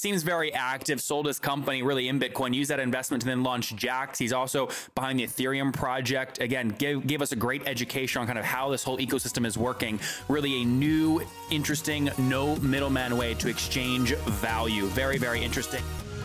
seems very active, sold his company really in Bitcoin, used that investment to then launch Jaxx. He's also behind the Ethereum project. Again, gave, gave us a great education on kind of how this whole ecosystem is working. Really a new, interesting, no middleman way to exchange value. Very, very interesting.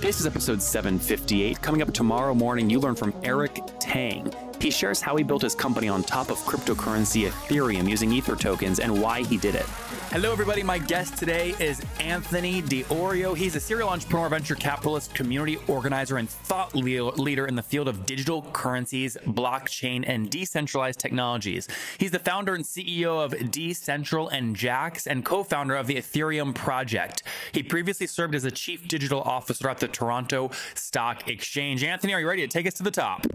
This is episode 758. Coming up tomorrow morning, you learn from Eric Tang. He shares how he built his company on top of cryptocurrency Ethereum using Ether tokens and why he did it. Hello, everybody. My guest today is Anthony Di Iorio. He's a serial entrepreneur, venture capitalist, community organizer, and thought leader in the field of digital currencies, blockchain, and decentralized technologies. He's the founder and CEO of Decentral and Jaxx and co founder of the Ethereum project. He previously served as a chief digital officer at the Toronto Stock Exchange. Anthony, are you ready to take us to the top?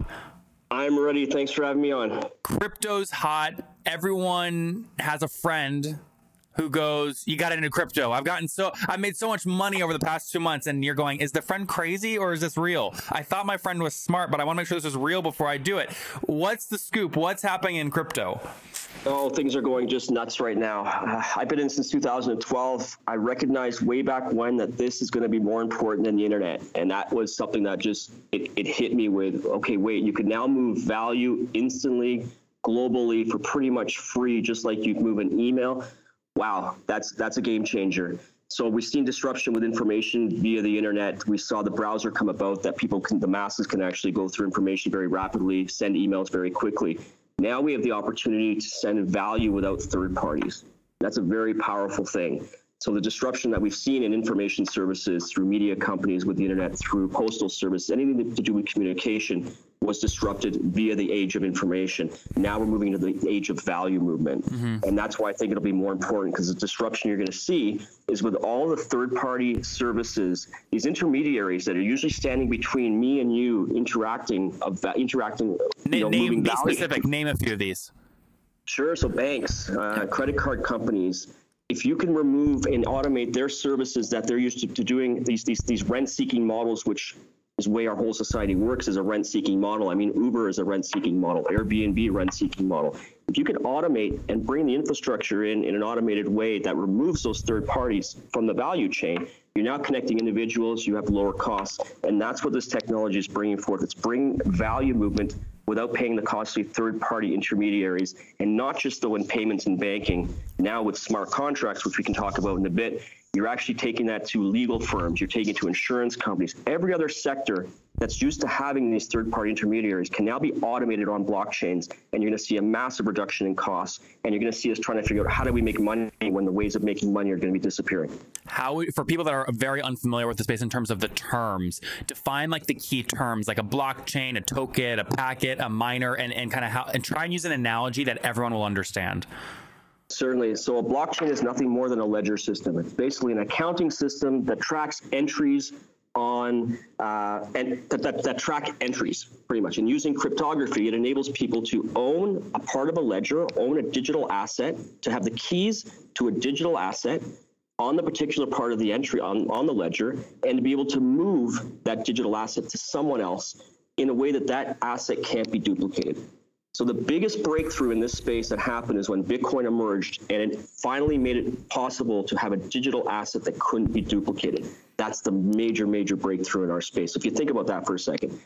I'm ready. Thanks for having me on. Crypto's hot. Everyone has a friend who goes, "You got into crypto. I've gotten so I made so much money over the past two months." And you're going, "Is the friend crazy or is this real?" I thought my friend was smart, but I want to make sure this is real before I do it. What's the scoop? What's happening in crypto? Oh, things are going just nuts right now. Uh, I've been in since 2012. I recognized way back when that this is going to be more important than the internet, and that was something that just it, it hit me with. Okay, wait, you can now move value instantly, globally for pretty much free, just like you move an email wow, that's that's a game changer. So we've seen disruption with information via the internet. We saw the browser come about that people can, the masses can actually go through information very rapidly, send emails very quickly. Now we have the opportunity to send value without third parties. That's a very powerful thing. So the disruption that we've seen in information services through media companies with the internet, through postal service, anything to do with communication, was disrupted via the age of information. Now we're moving to the age of value movement. Mm-hmm. And that's why I think it'll be more important because the disruption you're going to see is with all the third party services, these intermediaries that are usually standing between me and you interacting, of interacting, you know, name, be value. specific, name a few of these. Sure. So banks, uh, credit card companies, if you can remove and automate their services that they're used to, to doing these these these rent seeking models, which is way our whole society works as a rent seeking model. I mean, Uber is a rent seeking model, Airbnb rent seeking model. If you can automate and bring the infrastructure in in an automated way that removes those third parties from the value chain, you're now connecting individuals, you have lower costs, and that's what this technology is bringing forth. It's bringing value movement without paying the costly third party intermediaries, and not just though in payments and banking. Now with smart contracts, which we can talk about in a bit, you're actually taking that to legal firms, you're taking it to insurance companies. Every other sector that's used to having these third party intermediaries can now be automated on blockchains, and you're going to see a massive reduction in costs. And you're going to see us trying to figure out how do we make money when the ways of making money are going to be disappearing. How, for people that are very unfamiliar with the space in terms of the terms, define like the key terms, like a blockchain, a token, a packet, a miner, and, and kind of how, and try and use an analogy that everyone will understand. Certainly. So a blockchain is nothing more than a ledger system. It's basically an accounting system that tracks entries on uh, and that, that, that, track entries pretty much. And using cryptography, it enables people to own a part of a ledger, own a digital asset, to have the keys to a digital asset on the particular part of the entry on, on the ledger, and to be able to move that digital asset to someone else in a way that that asset can't be duplicated. So the biggest breakthrough in this space that happened is when Bitcoin emerged and it finally made it possible to have a digital asset that couldn't be duplicated. That's the major, major breakthrough in our space. If you think about that for a second,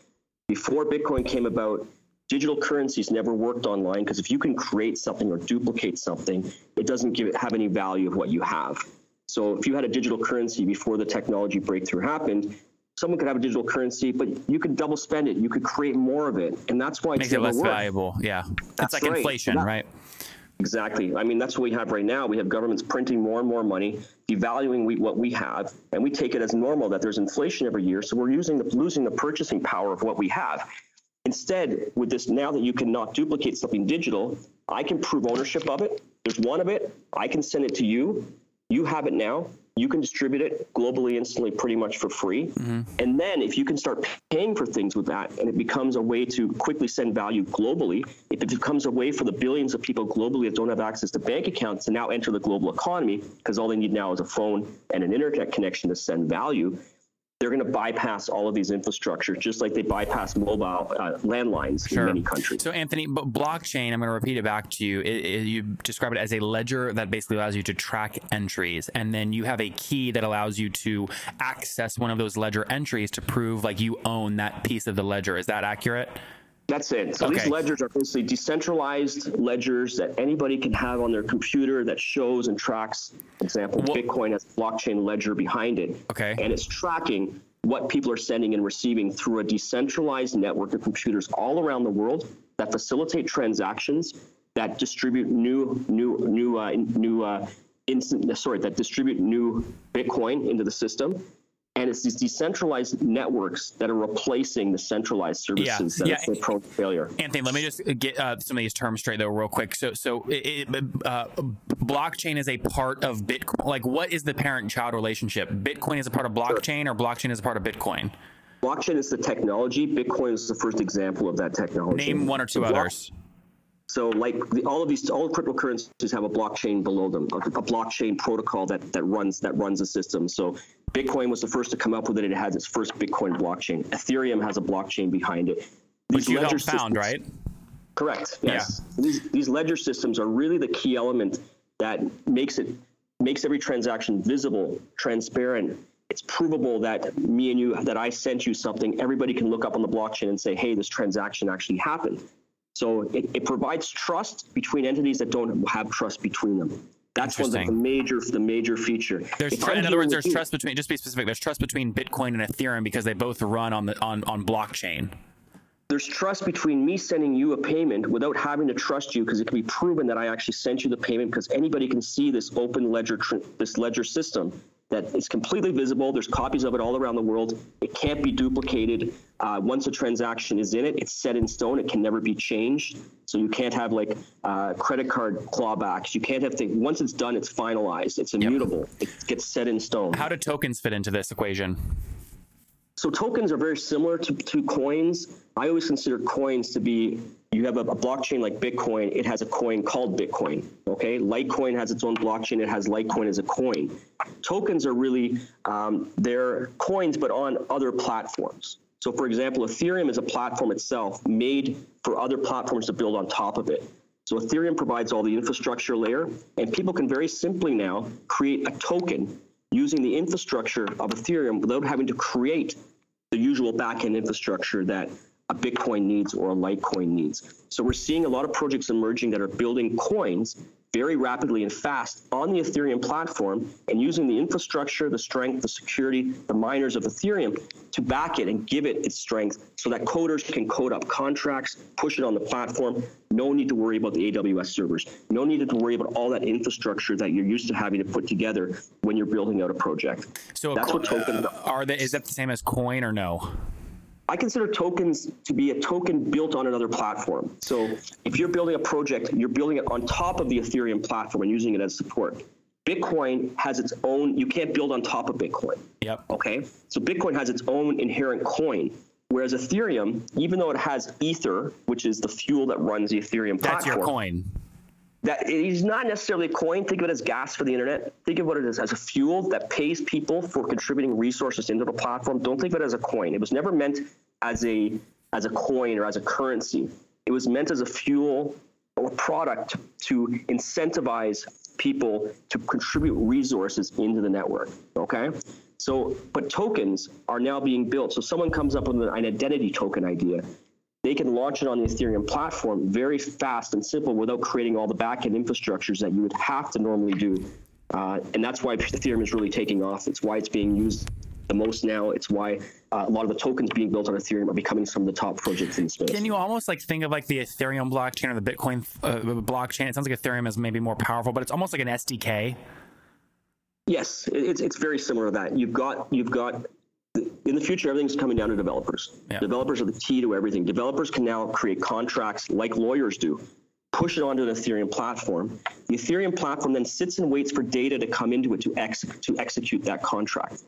before Bitcoin came about, digital currencies never worked online because if you can create something or duplicate something, it doesn't give it have any value of what you have. So if you had a digital currency before the technology breakthrough happened, someone could have a digital currency, but you could double spend it. You could create more of it, and that's why makes it less valuable. Yeah, that's it's like right. inflation, that, right? Exactly. I mean, that's what we have right now. We have governments printing more and more money, devaluing we, what we have, and we take it as normal that there's inflation every year. So we're using the losing the purchasing power of what we have. Instead, with this, now that you cannot duplicate something digital, I can prove ownership of it. There's one of it. I can send it to you. You have it now you can distribute it globally instantly pretty much for free. Mm-hmm. And then if you can start paying for things with that and it becomes a way to quickly send value globally, if it becomes a way for the billions of people globally that don't have access to bank accounts to now enter the global economy because all they need now is a phone and an internet connection to send value, they're going to bypass all of these infrastructures, just like they bypass mobile uh, landlines sure. in many countries. So, Anthony, but blockchain, I'm going to repeat it back to you. It, it, you describe it as a ledger that basically allows you to track entries, and then you have a key that allows you to access one of those ledger entries to prove like you own that piece of the ledger. Is that accurate? That's it. So okay. these ledgers are basically decentralized ledgers that anybody can have on their computer that shows and tracks. For example, well, Bitcoin has a blockchain ledger behind it. Okay. And it's tracking what people are sending and receiving through a decentralized network of computers all around the world that facilitate transactions that distribute new new new uh, new uh, instant sorry that distribute new Bitcoin into the system and it's these decentralized networks that are replacing the centralized services yeah, that yeah. are prone to failure. Anthony, let me just get uh, some of these terms straight though, real quick. So, so it, uh, blockchain is a part of Bitcoin. Like, what is the parent-child relationship? Bitcoin is a part of blockchain, sure. or blockchain is a part of Bitcoin? Blockchain is the technology. Bitcoin is the first example of that technology. Name one or two others. So, like the, all of these, all cryptocurrencies have a blockchain below them, a, a, blockchain protocol that that runs that runs the system. So, Bitcoin was the first to come up with it. It has its first Bitcoin blockchain. Ethereum has a blockchain behind it. These Which you helped found, right? Correct. Yes. Yeah. These these ledger systems are really the key element that makes it makes every transaction visible, transparent. It's provable that me and you that I sent you something. Everybody can look up on the blockchain and say, "Hey, this transaction actually happened." So it, it provides trust between entities that don't have trust between them. That's one of the major the major feature. There's tr- in other words, there's trust between just be specific. There's trust between Bitcoin and Ethereum because they both run on the on on blockchain. There's trust between me sending you a payment without having to trust you because it can be proven that I actually sent you the payment because anybody can see this open ledger tr- this ledger system that is completely visible. There's copies of it all around the world. It can't be duplicated. Uh, once a transaction is in it, it's set in stone. It can never be changed. So you can't have like uh, credit card clawbacks. You can't have things. Once it's done, it's finalized. It's immutable. Yep. It gets set in stone. How do tokens fit into this equation? So tokens are very similar to, to coins. I always consider coins to be you have a, a, blockchain like Bitcoin, it has a coin called Bitcoin. Okay, Litecoin has its own blockchain. It has Litecoin as a coin. Tokens are really um, they're coins, but on other platforms. So, for example, Ethereum is a platform itself made for other platforms to build on top of it. So, Ethereum provides all the infrastructure layer, and people can very simply now create a token using the infrastructure of Ethereum without having to create the usual backend infrastructure that a Bitcoin needs or a Litecoin needs. So we're seeing a lot of projects emerging that are building coins very rapidly and fast on the Ethereum platform and using the infrastructure, the strength, the security, the miners of Ethereum to back it and give it its strength so that coders can code up contracts, push it on the platform. No need to worry about the AWS servers. No need to worry about all that infrastructure that you're used to having to put together when you're building out a project. So that's co- what tokens uh, are. They, is that the same as coin or no? I consider tokens to be a token built on another platform. So if you're building a project, you're building it on top of the Ethereum platform and using it as support. Bitcoin has its own, you can't build on top of Bitcoin. Yep. Okay. So Bitcoin has its own inherent coin. Whereas Ethereum, even though it has Ether, which is the fuel that runs the Ethereum platform. That's your coin that it is not necessarily a coin. Think of it as gas for the internet. Think of what it is as a fuel that pays people for contributing resources into the platform. Don't think of it as a coin. It was never meant as a as a coin or as a currency. It was meant as a fuel or product to incentivize people to contribute resources into the network. Okay. So, but tokens are now being built. So someone comes up with an identity token idea they can launch it on the Ethereum platform very fast and simple without creating all the backend infrastructures that you would have to normally do. Uh, and that's why Ethereum is really taking off. It's why it's being used the most now. It's why uh, a lot of the tokens being built on Ethereum are becoming some of the top projects in space. Can you almost like think of like the Ethereum blockchain or the Bitcoin uh, blockchain? It sounds like Ethereum is maybe more powerful, but it's almost like an SDK. Yes, it's it's very similar to that. You've got you've got in the future, everything's coming down to developers. Yeah. Developers are the key to everything. Developers can now create contracts like lawyers do, push it onto an Ethereum platform. The Ethereum platform then sits and waits for data to come into it to, ex- to execute that contract.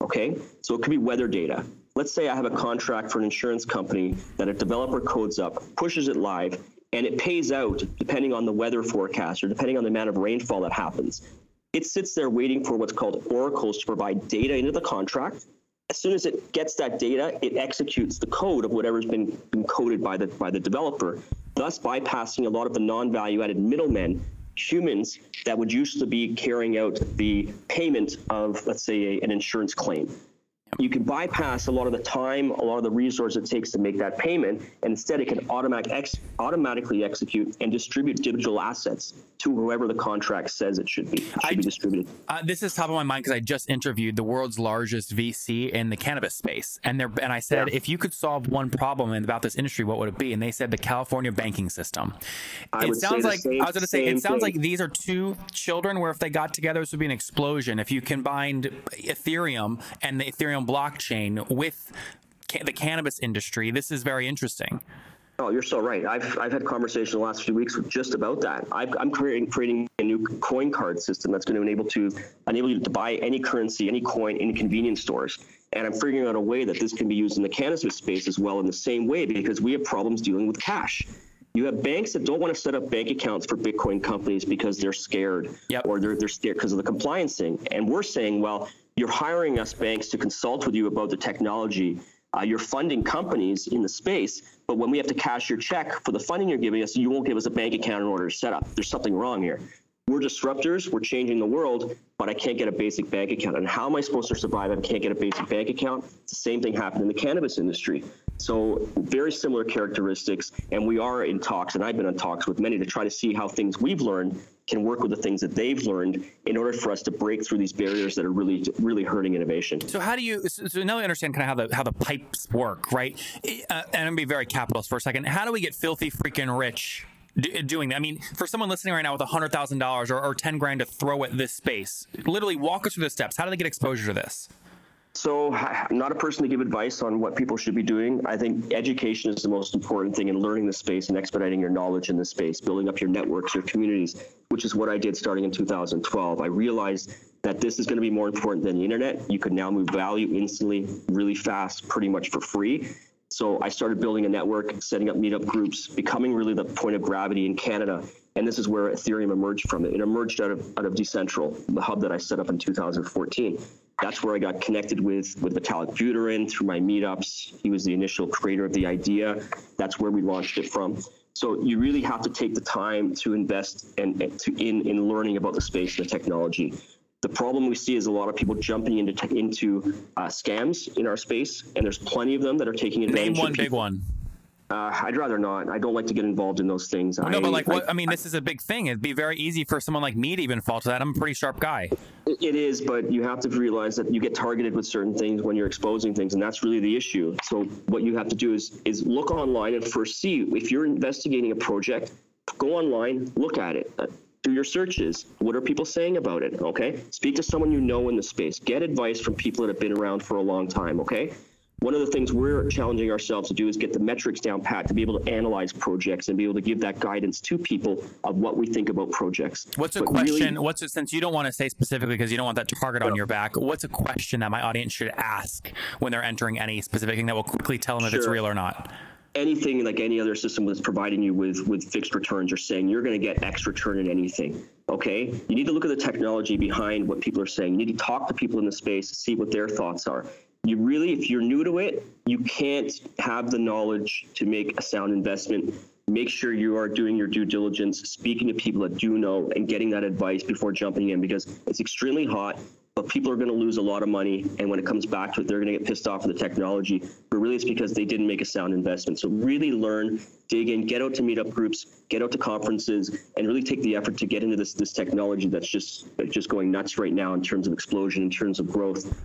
Okay, so it could be weather data. Let's say I have a contract for an insurance company that a developer codes up, pushes it live, and it pays out depending on the weather forecast or depending on the amount of rainfall that happens. It sits there waiting for what's called oracles to provide data into the contract. As soon as it gets that data, it executes the code of whatever's been, been coded by the by the developer, thus bypassing a lot of the non-value added middlemen humans that would used to be carrying out the payment of, let's say, an insurance claim. You can bypass a lot of the time, a lot of the resource it takes to make that payment, and instead it can automatic ex- automatically execute and distribute digital assets to whoever the contract says it should be should I- be distributed. Uh, this is top of my mind because I just interviewed the world's largest VC in the cannabis space, and they and I said, Yeah. if you could solve one problem in- about this industry, what would it be? And they said the California banking system. I it would say sounds like same- I was going to say it sounds thing. like these are two children where if they got together, this would be an explosion. If you combined Ethereum and the Ethereum blockchain with ca- the cannabis industry, this is very interesting. Oh, you're so right. I've, I've had conversations the last few weeks with just about that. I've, I'm creating creating a new coin card system that's going to enable to enable you to buy any currency, any coin in convenience stores. And I'm figuring out a way that this can be used in the cannabis space as well in the same way because we have problems dealing with cash. You have banks that don't want to set up bank accounts for Bitcoin companies because they're scared Yep. or they're, they're scared because of the compliance thing. And we're saying, well, you're hiring us banks to consult with you about the technology. Uh, you're funding companies in the space, but when we have to cash your check for the funding you're giving us, you won't give us a bank account in order to set up. There's something wrong here. We're disruptors. We're changing the world, but I can't get a basic bank account. And how am I supposed to survive if I can't get a basic bank account? It's the same thing happened in the cannabis industry. So very similar characteristics, and we are in talks, and I've been in talks with many to try to see how things we've learned can work with the things that they've learned in order for us to break through these barriers that are really, really hurting innovation. So how do you? So now I understand kind of how the how the pipes work, right? Uh, and I'm gonna be very capitalist for a second. How do we get filthy freaking rich? D- Doing that, I mean, for someone listening right now with hundred thousand dollars or ten grand to throw at this space, literally walk us through the steps. How do they get exposure to this? So I'm not a person to give advice on what people should be doing. I think education is the most important thing in learning the space and expediting your knowledge in the space, building up your networks, your communities, which is what I did starting in 2012. I realized that this is going to be more important than the internet. You could now move value instantly, really fast, pretty much for free. So I started building a network, setting up meetup groups, becoming really the point of gravity in Canada. And this is where Ethereum emerged from. It emerged out of out of Decentral, the hub that I set up in 2014. That's where I got connected with with Vitalik Buterin through my meetups. He was the initial creator of the idea. That's where we launched it from. So you really have to take the time to invest and, and to in in learning about the space and the technology. The problem we see is a lot of people jumping into te- into uh, scams in our space, and there's plenty of them that are taking advantage. Name one of big one. Uh, I'd rather not. I don't like to get involved in those things. No, I, but like, what? I- I mean, this is a big thing. It'd be very easy for someone like me to even fall to that. I'm a pretty sharp guy. It is, but you have to realize that you get targeted with certain things when you're exposing things, and that's really the issue. So what you have to do is is look online and first see if you're investigating a project. Go online, look at it. Your searches. What are people saying about it? Okay. Speak to someone you know in the space. Get advice from people that have been around for a long time. Okay. One of the things we're challenging ourselves to do is get the metrics down pat to be able to analyze projects and be able to give that guidance to people of what we think about projects. What's a But really- question? what's a, since you don't want to say specifically because you don't want that target on your back? What's a question that my audience should ask when they're entering any specific thing that will quickly tell them if it's real or not? Anything like any other system that's providing you with with fixed returns or saying you're going to get X return in anything. Okay, you need to look at the technology behind what people are saying. You need to talk to people in the space, see what their thoughts are. You really, if you're new to it, you can't have the knowledge to make a sound investment. Make sure you are doing your due diligence, speaking to people that do know, and getting that advice before jumping in because it's extremely hot but people are going to lose a lot of money. And when it comes back to it, they're going to get pissed off with the technology. But really, it's because they didn't make a sound investment. So really learn, dig in, get out to meetup groups, get out to conferences, and really take the effort to get into this this technology that's just that's just going nuts right now in terms of explosion, in terms of growth.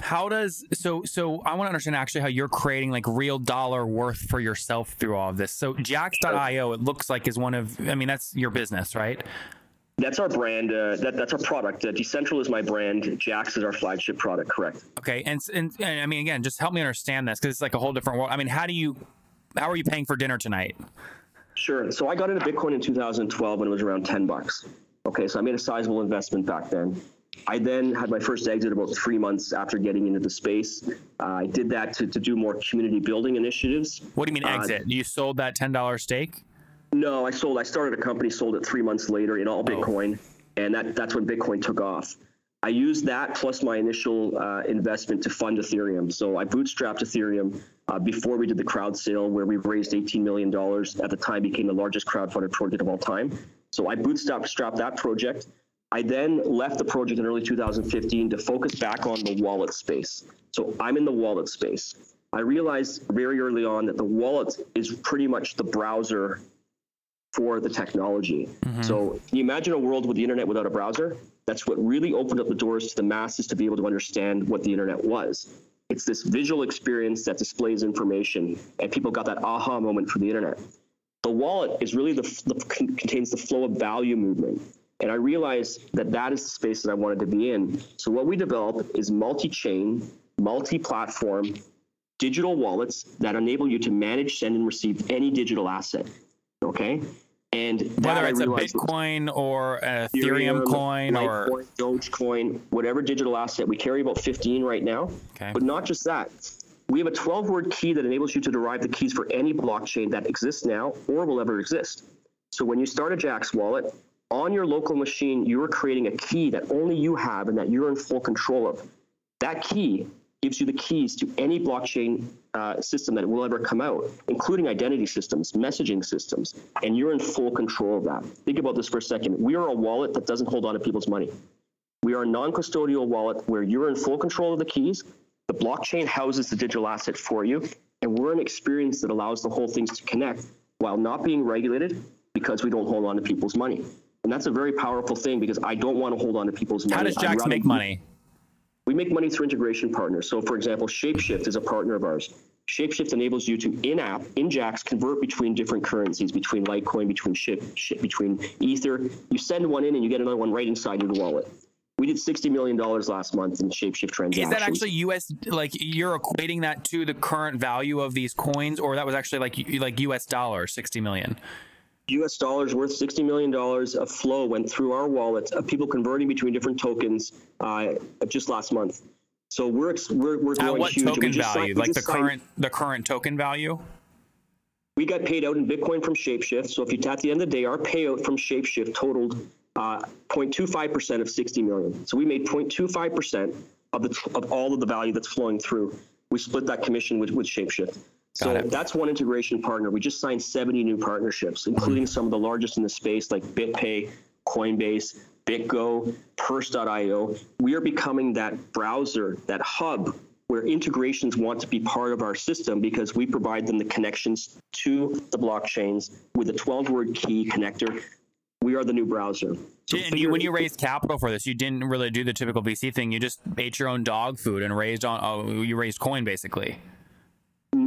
How does so so I want to understand actually how you're creating like real dollar worth for yourself through all of this. So Jaxx.io it looks like is one of I mean that's your business, right? That's our brand. Uh, that, that's our product. Uh, Decentral is my brand. Jaxx is our flagship product. Correct. Okay. And and, and I mean again, just help me understand this cuz it's like a whole different world. I mean, how do you how are you paying for dinner tonight? Sure. So I got into Bitcoin in 2012 when it was around 10 bucks. Okay, so I made a sizable investment back then. I then had my first exit about three months after getting into the space. Uh, I did that to, to do more community building initiatives. What do you mean Uh, exit? you sold that ten dollar stake? No, I sold. I started a company, sold it three months later in all Oh. Bitcoin, and that that's when Bitcoin took off. I used that plus my initial uh, investment to fund Ethereum. So I bootstrapped Ethereum uh, before we did the crowd sale, where we raised $18 million. At the time, became the largest crowdfunded project of all time. So I bootstrapped strapped that project. I then left the project in early 2015 to focus back on the wallet space. So I'm in the wallet space. I realized very early on that the wallet is pretty much the browser for the technology. Mm-hmm. So can you imagine a world with the internet without a browser? That's what really opened up the doors to the masses to be able to understand what the internet was. It's this visual experience that displays information, and people got that aha moment for the internet. The wallet is really the, the contains the flow of value movement, and I realized that that is the space that I wanted to be in. So what we develop is multi-chain, multi-platform digital wallets that enable you to manage, send, and receive any digital asset. Okay, and Whether it's a was- Bitcoin or a Ethereum coin or Litecoin, Dogecoin, whatever digital asset. We carry about 15 right now. Okay. But not just that. We have a 12 word key that enables you to derive the keys for any blockchain that exists now or will ever exist. So when you start a Jaxx wallet, on your local machine, you are creating a key that only you have and that you're in full control of. That key gives you the keys to any blockchain uh, system that will ever come out, including identity systems, messaging systems, and you're in full control of that. Think about this for a second. We are a wallet that doesn't hold on to people's money. We are a non-custodial wallet where you're in full control of the keys. The blockchain houses the digital asset for you, and we're an experience that allows the whole things to connect while not being regulated because we don't hold on to people's money. And that's a very powerful thing because I don't want to hold on to people's money. how does Jaxx make money? We make money through integration partners. So, for example, Shapeshift is a partner of ours. Shapeshift enables you to in-app, in Jaxx, convert between different currencies, between Litecoin, between Ship, Ship, between Ether. You send one in, and you get another one right inside your wallet. We did sixty million dollars last month in Shapeshift transactions. Is that actually US like you're equating that to the current value of these coins or that was actually like like US dollars 60 million? U.S. dollars worth sixty million dollars of flow went through our wallets of people converting between different tokens uh, just last month. So we're we're, we're At what huge. Token value? signed- Like the signed- current the current token value? We got paid out in Bitcoin from Shapeshift. So if you at the end of the day, our payout from Shapeshift totaled uh, 0.25% of 60 million. So we made 0.25% of the of all of the value that's flowing through. We split that commission with, with Shapeshift. So that's one integration partner. We just signed 70 new partnerships, including some of the largest in the space like BitPay, Coinbase, BitGo, Purse.io. We are becoming that browser, that hub where integrations want to be part of our system because we provide them the connections to the blockchains with a 12 word key connector. We are the new browser. So and you, when you raised capital for this, you didn't really do the typical VC thing. You just ate your own dog food and raised on. Oh, you raised coin basically.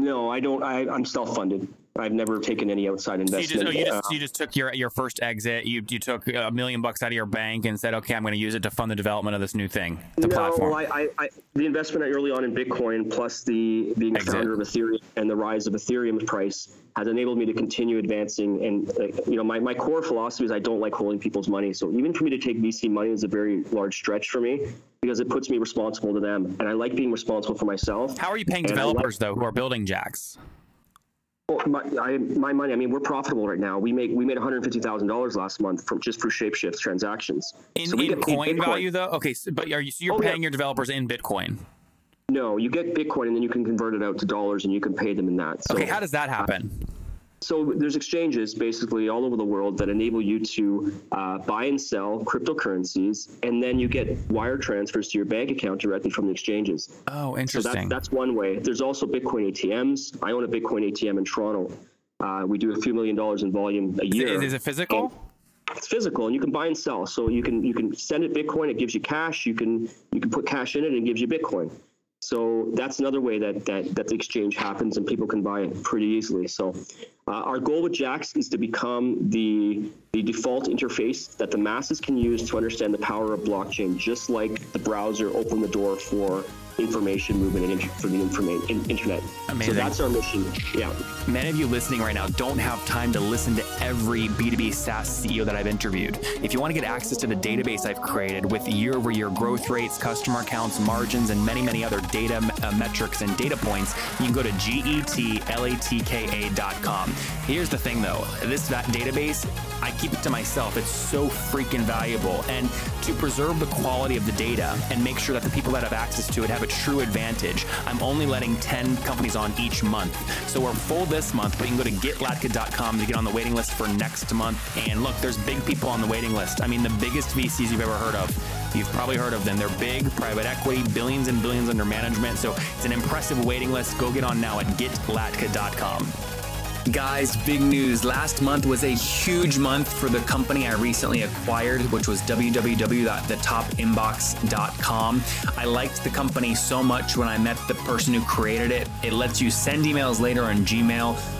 No, I don't. I, I'm self funded. I've never taken any outside So you investment. just, oh, you Uh, just you just took your your first exit. You you took a million bucks out of your bank and said, okay, I'm going to use it to fund the development of this new thing, the no, platform. I, I, I, the investment early on in Bitcoin, plus the being Exit. founder of Ethereum and the rise of Ethereum's price, has enabled me to continue advancing. And uh, you know, my, my core philosophy is I don't like holding people's money. So even for me to take VC money is a very large stretch for me because it puts me responsible to them, and I like being responsible for myself. How are you paying And I like- developers though who are building Jaxx? Well, my, I, my money. I mean, we're profitable right now. We make we made one hundred fifty thousand dollars last month from just for Shapeshift transactions. In, So in coin Bitcoin. value though? Okay, so, but are you so you're Oh, yeah. paying your developers in Bitcoin? No, you get Bitcoin and then you can convert it out to dollars and you can pay them in that. So, Okay, how does that happen? so there's exchanges basically all over the world that enable you to uh, buy and sell cryptocurrencies, and then you get wire transfers to your bank account directly from the exchanges. Oh, interesting. So that's interesting. that's one way. There's also Bitcoin ATMs. I own a Bitcoin ATM in Toronto. Uh, we do a few million dollars in volume a year. is, is it physical? it's physical and you can buy and sell so you can you can send it bitcoin it gives you cash you can you can put cash in it and it gives you bitcoin so that's another way that that, that the exchange happens and people can buy it pretty easily. So uh, our goal with Jaxx is to become the the default interface that the masses can use to understand the power of blockchain just like the browser opened the door for information movement and for the informa- internet. Amazing. So that's our mission. Yeah. Many of you listening right now don't have time to listen to every B2B SaaS CEO that I've interviewed. If you want to get access to the database I've created with year over year growth rates, customer accounts, margins, and many, many other data uh, metrics and data points, you can go to getlatka.com. Here's the thing though this that database, I keep it to myself. It's so freaking valuable. And to preserve the quality of the data and make sure that the people that have access to it have a true advantage, I'm only letting 10 companies on each month. So we're full this month, but you can go to getlatka.com to get on the waiting list for next month. And look, there's big people on the waiting list. I mean, the biggest VCs you've ever heard of. You've probably heard of them. They're big, private equity, billions and billions under management. So it's an impressive waiting list. Go get on now at getlatka.com. Guys, big news. Last month was a huge month for the company I recently acquired, which was www.thetopinbox.com. I liked the company so much when I met the person who created it. It lets you send emails later on Gmail,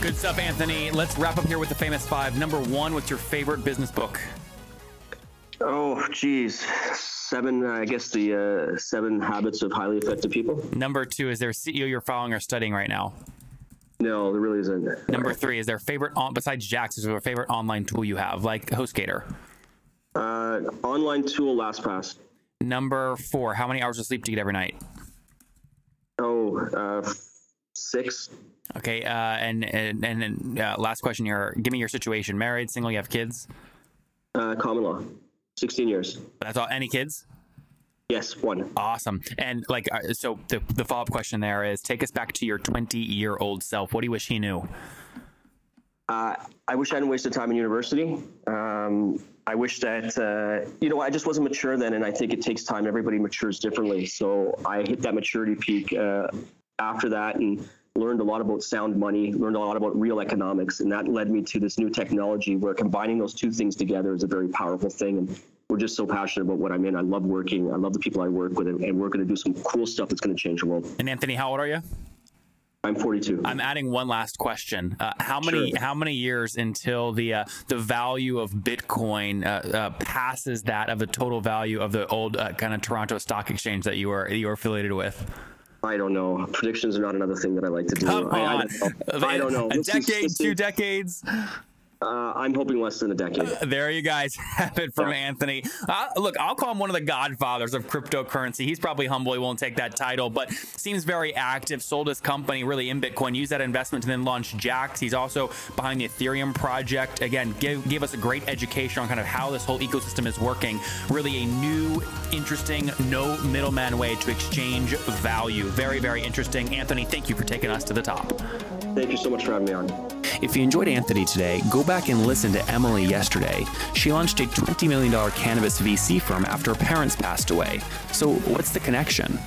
Good stuff, Anthony. Let's wrap up here with the famous five. Number one, what's your favorite business book? Oh, geez. Seven, I guess the uh, seven habits of highly effective people. Number two, is there a CEO you're following or studying right now? No, there really isn't. Number three, is there a favorite, on, besides Jaxx, is there a favorite online tool you have, like HostGator? Uh, online tool, LastPass. Number four, how many hours of sleep do you get every night? Oh, uh, six. Okay, uh, and and and uh, last question here. Give me your situation: married, single, you have kids. Uh, common law, 16 years. That's all. Any kids? Yes, one. Awesome. And like, uh, so the the follow up question there is: take us back to your 20 year old self. What do you wish he knew? Uh, I wish I hadn't wasted time in university. Um, I wish that, uh, you know, I just wasn't mature then, and I think it takes time. Everybody matures differently. So I hit that maturity peak uh, after that and learned a lot about sound money, learned a lot about real economics, and that led me to this new technology where combining those two things together is a very powerful thing. And we're just so passionate about what I'm in. I love working. I love the people I work with, and, we're going to do some cool stuff that's going to change the world. And Anthony, how old are you? I'm 42. I'm adding one last question. Uh, how many Sure. how many years until the uh, the value of Bitcoin uh, uh, passes that of the total value of the old uh, kind of Toronto Stock Exchange that you are you were affiliated with? I don't know. Predictions are not another thing that I like to do. Come I, I on, don't know. I don't know. A decade, two decades. Uh, I'm hoping less than a decade. There you guys have it from Anthony. Uh, look, I'll call him one of the godfathers of cryptocurrency. He's probably humble; he won't take that title, but seems very active. Sold his company really in Bitcoin, used that investment to then launch Jaxx. He's also behind the Ethereum project. Again, gave, gave us a great education on kind of how this whole ecosystem is working. Really, a new, interesting, no middleman way to exchange value. Very, very interesting. Anthony, thank you for taking us to the top. Thank you so much for having me on. If you enjoyed Anthony today, go back and listen to Emily yesterday. She launched a $20 million cannabis VC firm after her parents passed away. So, what's the connection?